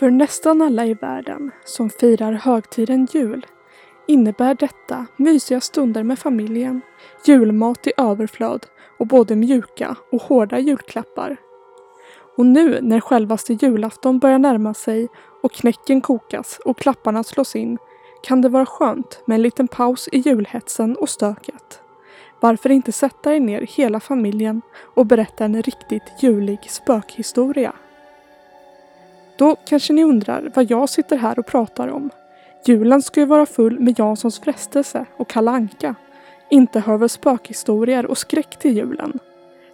För nästan alla i världen som firar högtiden jul innebär detta mysiga stunder med familjen, julmat i överflöd och både mjuka och hårda julklappar. Och nu när självaste julafton börjar närma sig och knäcken kokas och klapparna slås in kan det vara skönt med en liten paus i julhetsen och stöket. Varför inte sätta er ner hela familjen och berätta en riktigt julig spökhistoria? Då kanske ni undrar vad jag sitter här och pratar om. Julen ska ju vara full med Janssons frestelse och Kalle Anka. Inte hör väl spökhistorier och skräck till julen.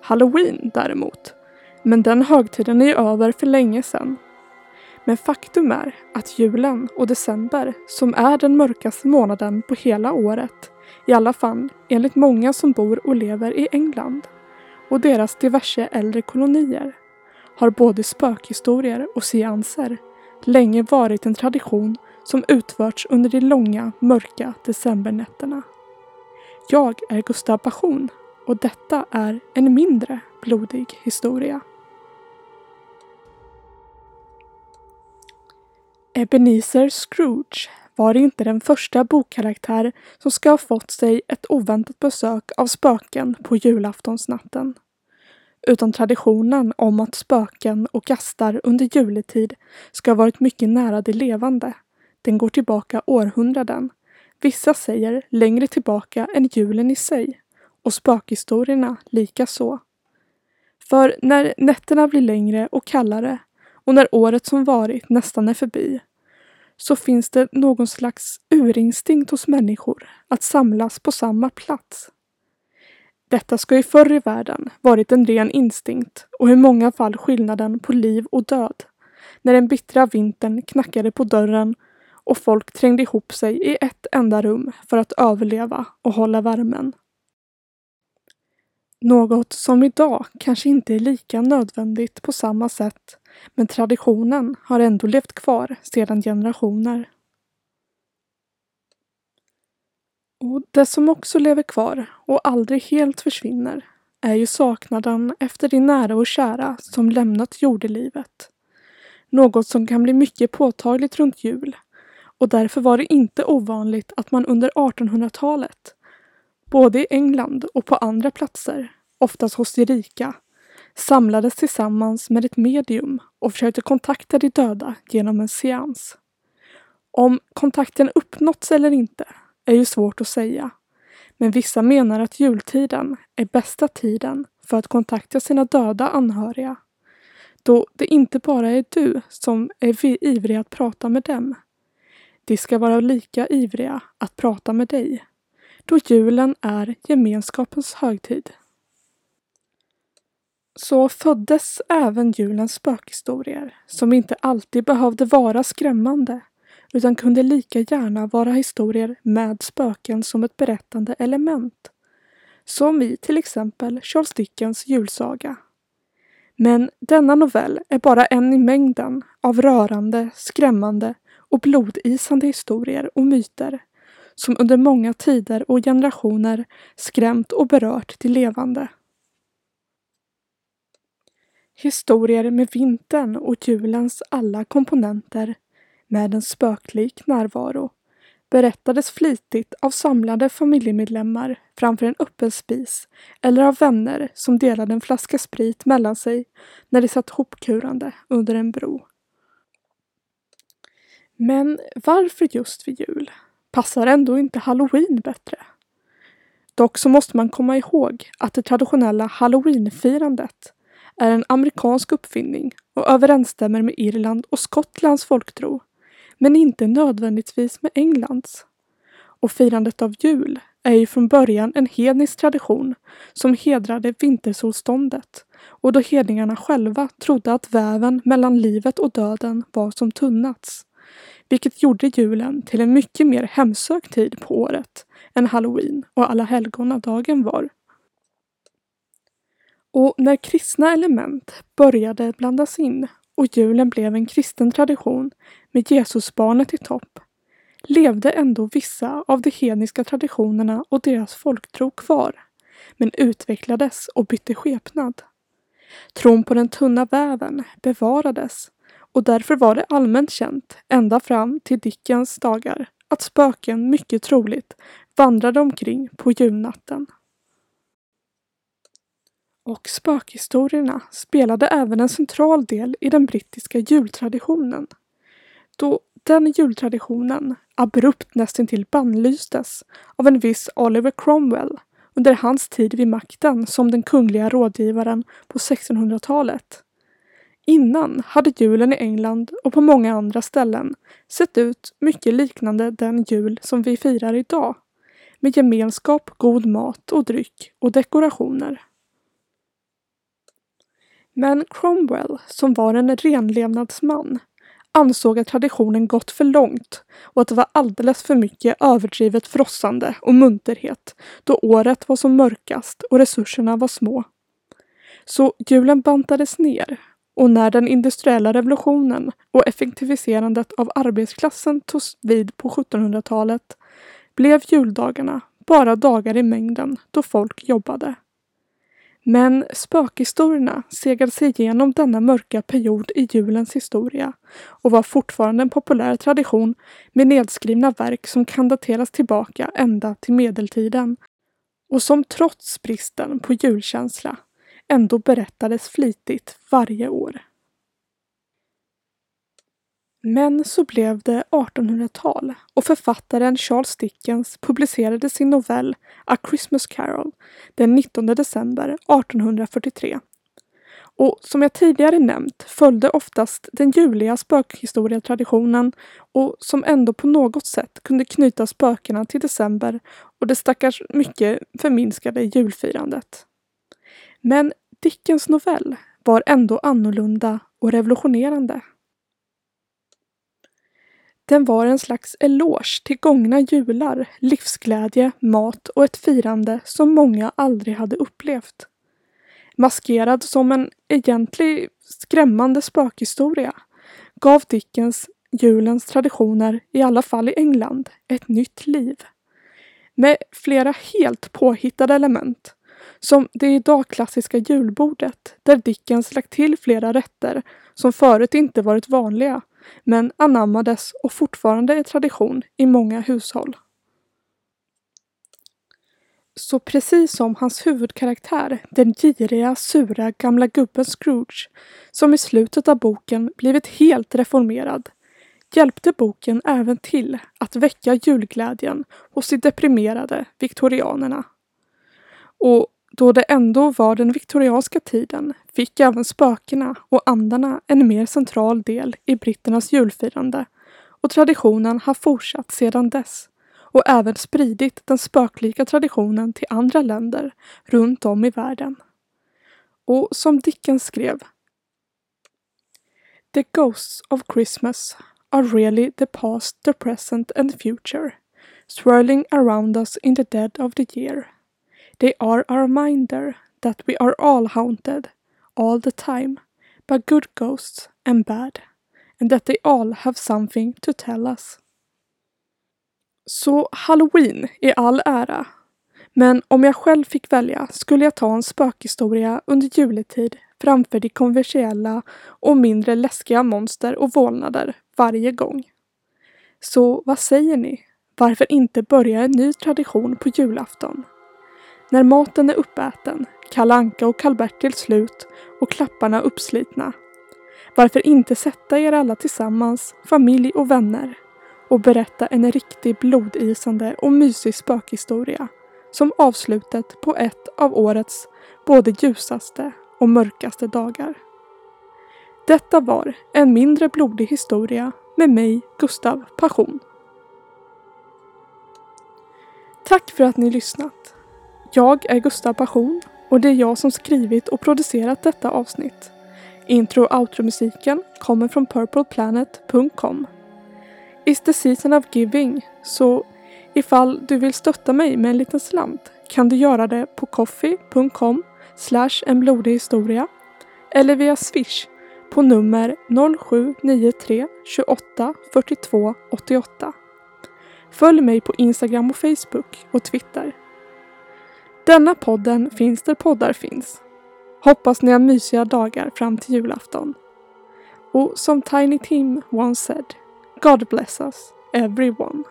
Halloween däremot. Men den högtiden är ju över för länge sedan. Men faktum är att julen och december, som är den mörkaste månaden på hela året, i alla fall enligt många som bor och lever i England och deras diverse äldre kolonier, har både spökhistorier och seanser länge varit en tradition som utförts under de långa, mörka decembernätterna. Jag är Gustav Passion och detta är en mindre blodig historia. Ebenezer Scrooge var inte den första bokkaraktär som ska ha fått sig ett oväntat besök av spöken på julaftonsnatten. Utan traditionen om att spöken och gastar under juletid ska ha varit mycket nära det levande. Den går tillbaka århundraden. Vissa säger längre tillbaka än julen i sig. Och spökhistorierna lika så. För när nätterna blir längre och kallare och när året som varit nästan är förbi så finns det någon slags urinstinkt hos människor att samlas på samma plats. Detta ska ju förr i världen varit en ren instinkt och i många fall skillnaden på liv och död. När den bittra vintern knackade på dörren och folk trängde ihop sig i ett enda rum för att överleva och hålla värmen. Något som idag kanske inte är lika nödvändigt på samma sätt men traditionen har ändå levt kvar sedan generationer. Och det som också lever kvar och aldrig helt försvinner är ju saknaden efter de nära och kära som lämnat jordelivet. Något som kan bli mycket påtagligt runt jul och därför var det inte ovanligt att man under 1800-talet, både i England och på andra platser, oftast hos de rika, samlades tillsammans med ett medium och försökte kontakta de döda genom en seans. Om kontakten uppnåtts eller inte är ju svårt att säga. Men vissa menar att jultiden är bästa tiden för att kontakta sina döda anhöriga. Då det inte bara är du som är ivrig att prata med dem. De ska vara lika ivriga att prata med dig. Då julen är gemenskapens högtid. Så föddes även julens spökhistorier som inte alltid behövde vara skrämmande utan kunde lika gärna vara historier med spöken som ett berättande element. Som i till exempel Charles Dickens julsaga. Men denna novell är bara en i mängden av rörande, skrämmande och blodisande historier och myter som under många tider och generationer skrämt och berört de levande. Historier med vintern och julens alla komponenter med en spöklik närvaro berättades flitigt av samlade familjemedlemmar framför en öppen spis eller av vänner som delade en flaska sprit mellan sig när de satt hopkurande under en bro. Men varför just vid jul? Passar ändå inte halloween bättre? Dock så måste man komma ihåg att det traditionella halloweenfirandet är en amerikansk uppfinning och överensstämmer med Irland och Skottlands folktro, men inte nödvändigtvis med Englands. Och firandet av jul är ju från början en hednisk tradition som hedrade vintersolståndet och då hedningarna själva trodde att väven mellan livet och döden var som tunnats. Vilket gjorde julen till en mycket mer hemsökt tid på året än halloween och alla helgonadagen var. Och när kristna element började blandas in och julen blev en kristen tradition med Jesusbarnet i topp levde ändå vissa av de hedniska traditionerna och deras folktro kvar men utvecklades och bytte skepnad. Tron på den tunna väven bevarades och därför var det allmänt känt ända fram till Dickens dagar att spöken mycket troligt vandrade omkring på julnatten. Och spökhistorierna spelade även en central del i den brittiska jultraditionen. Då den jultraditionen abrupt nästintill bannlystes av en viss Oliver Cromwell under hans tid vid makten som den kungliga rådgivaren på 1600-talet. Innan hade julen i England och på många andra ställen sett ut mycket liknande den jul som vi firar idag. Med gemenskap, god mat och dryck och dekorationer. Men Cromwell, som var en renlevnadsman, ansåg att traditionen gått för långt och att det var alldeles för mycket överdrivet frossande och munterhet då året var som mörkast och resurserna var små. Så julen bantades ner och när den industriella revolutionen och effektiviserandet av arbetsklassen togs vid på 1700-talet blev juldagarna bara dagar i mängden då folk jobbade. Men spökhistorierna segade sig igenom denna mörka period i julens historia och var fortfarande en populär tradition med nedskrivna verk som kan dateras tillbaka ända till medeltiden och som trots bristen på julkänsla ändå berättades flitigt varje år. Men så blev det 1800-tal och författaren Charles Dickens publicerade sin novell A Christmas Carol den 19 december 1843. Och som jag tidigare nämnt följde oftast den juliga spökhistorietraditionen och som ändå på något sätt kunde knyta spökena till december och det stackars mycket förminskade julfirandet. Men Dickens novell var ändå annorlunda och revolutionerande. Den var en slags eloge till gångna jular, livsglädje, mat och ett firande som många aldrig hade upplevt. Maskerad som en egentlig skrämmande spökhistoria gav Dickens julens traditioner, i alla fall i England, ett nytt liv. Med flera helt påhittade element. Som det idag klassiska julbordet där Dickens lagt till flera rätter som förut inte varit vanliga men anammades och fortfarande är tradition i många hushåll. Så precis som hans huvudkaraktär, den giriga, sura gamla gubben Scrooge, som i slutet av boken blivit helt reformerad, hjälpte boken även till att väcka julglädjen hos de deprimerade viktorianerna. Och då det ändå var den viktorianska tiden fick även spökena och andarna en mer central del i britternas julfirande och traditionen har fortsatt sedan dess och även spridit den spöklika traditionen till andra länder runt om i världen. Och som Dickens skrev The ghosts of Christmas are really the past, the present and future, swirling around us in the dead of the year. They are a reminder that we are all haunted, all the time, by good ghosts and bad, and that they all have something to tell us. Så halloween i all ära. Men om jag själv fick välja skulle jag ta en spökhistoria under juletid framför de konversiella och mindre läskiga monster och vålnader varje gång. Så vad säger ni? Varför inte börja en ny tradition på julafton? När maten är uppäten, Kalanka och Karl-Bertil slut och klapparna uppslitna. Varför inte sätta er alla tillsammans, familj och vänner och berätta en riktig blodisande och mysig spökhistoria som avslutet på ett av årets både ljusaste och mörkaste dagar. Detta var en mindre blodig historia med mig, Gustav Passion. Tack för att ni lyssnat. Jag är Gustav Passion och det är jag som skrivit och producerat detta avsnitt. Intro och outro-musiken kommer från purpleplanet.com. Is the season of giving, så ifall du vill stötta mig med en liten slant kan du göra det på coffee.com slash en blodig historia eller via swish på nummer 0793 28 42 88. Följ mig på Instagram och Facebook och Twitter. Denna podden finns där poddar finns. Hoppas ni har mysiga dagar fram till julafton. Och som Tiny Tim once said, God bless us, everyone.